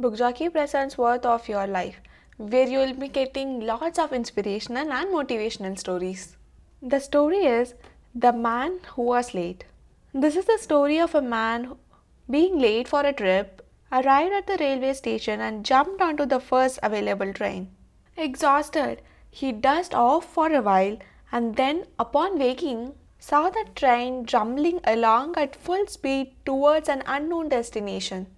Bookjockey presents Worth of Your Life, where you'll be getting lots of inspirational and motivational stories. The story is The Man Who Was Late. This is the story of a man being late for a trip, arrived at the railway station, and jumped onto the first available train. Exhausted, he dozed off for a while and then, upon waking, saw the train rumbling along at full speed towards an unknown destination.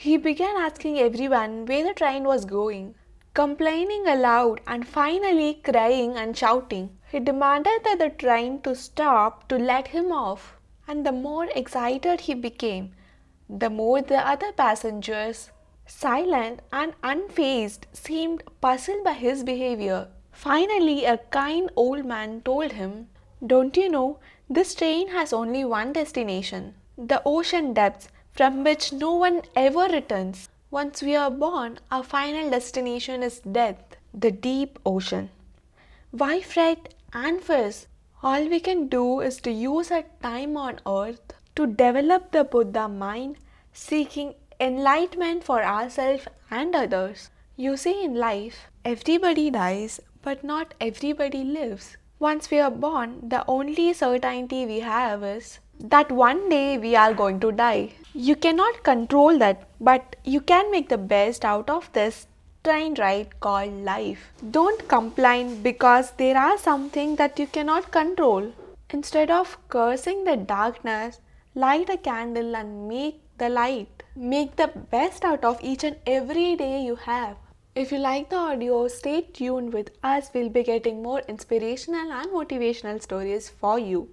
He began asking everyone where the train was going, complaining aloud and finally crying and shouting. He demanded that the train to stop to let him off. And the more excited he became, the more the other passengers, silent and unfazed, seemed puzzled by his behavior. Finally, a kind old man told him, Don't you know, this train has only one destination the ocean depths from which no one ever returns. Once we are born, our final destination is death, the deep ocean. Why fret and fuss? All we can do is to use our time on earth to develop the Buddha mind, seeking enlightenment for ourselves and others. You see, in life, everybody dies, but not everybody lives. Once we are born, the only certainty we have is that one day we are going to die. You cannot control that, but you can make the best out of this train ride called life. Don't complain because there are something that you cannot control. Instead of cursing the darkness, light a candle and make the light. Make the best out of each and every day you have. If you like the audio, stay tuned with us. We'll be getting more inspirational and motivational stories for you.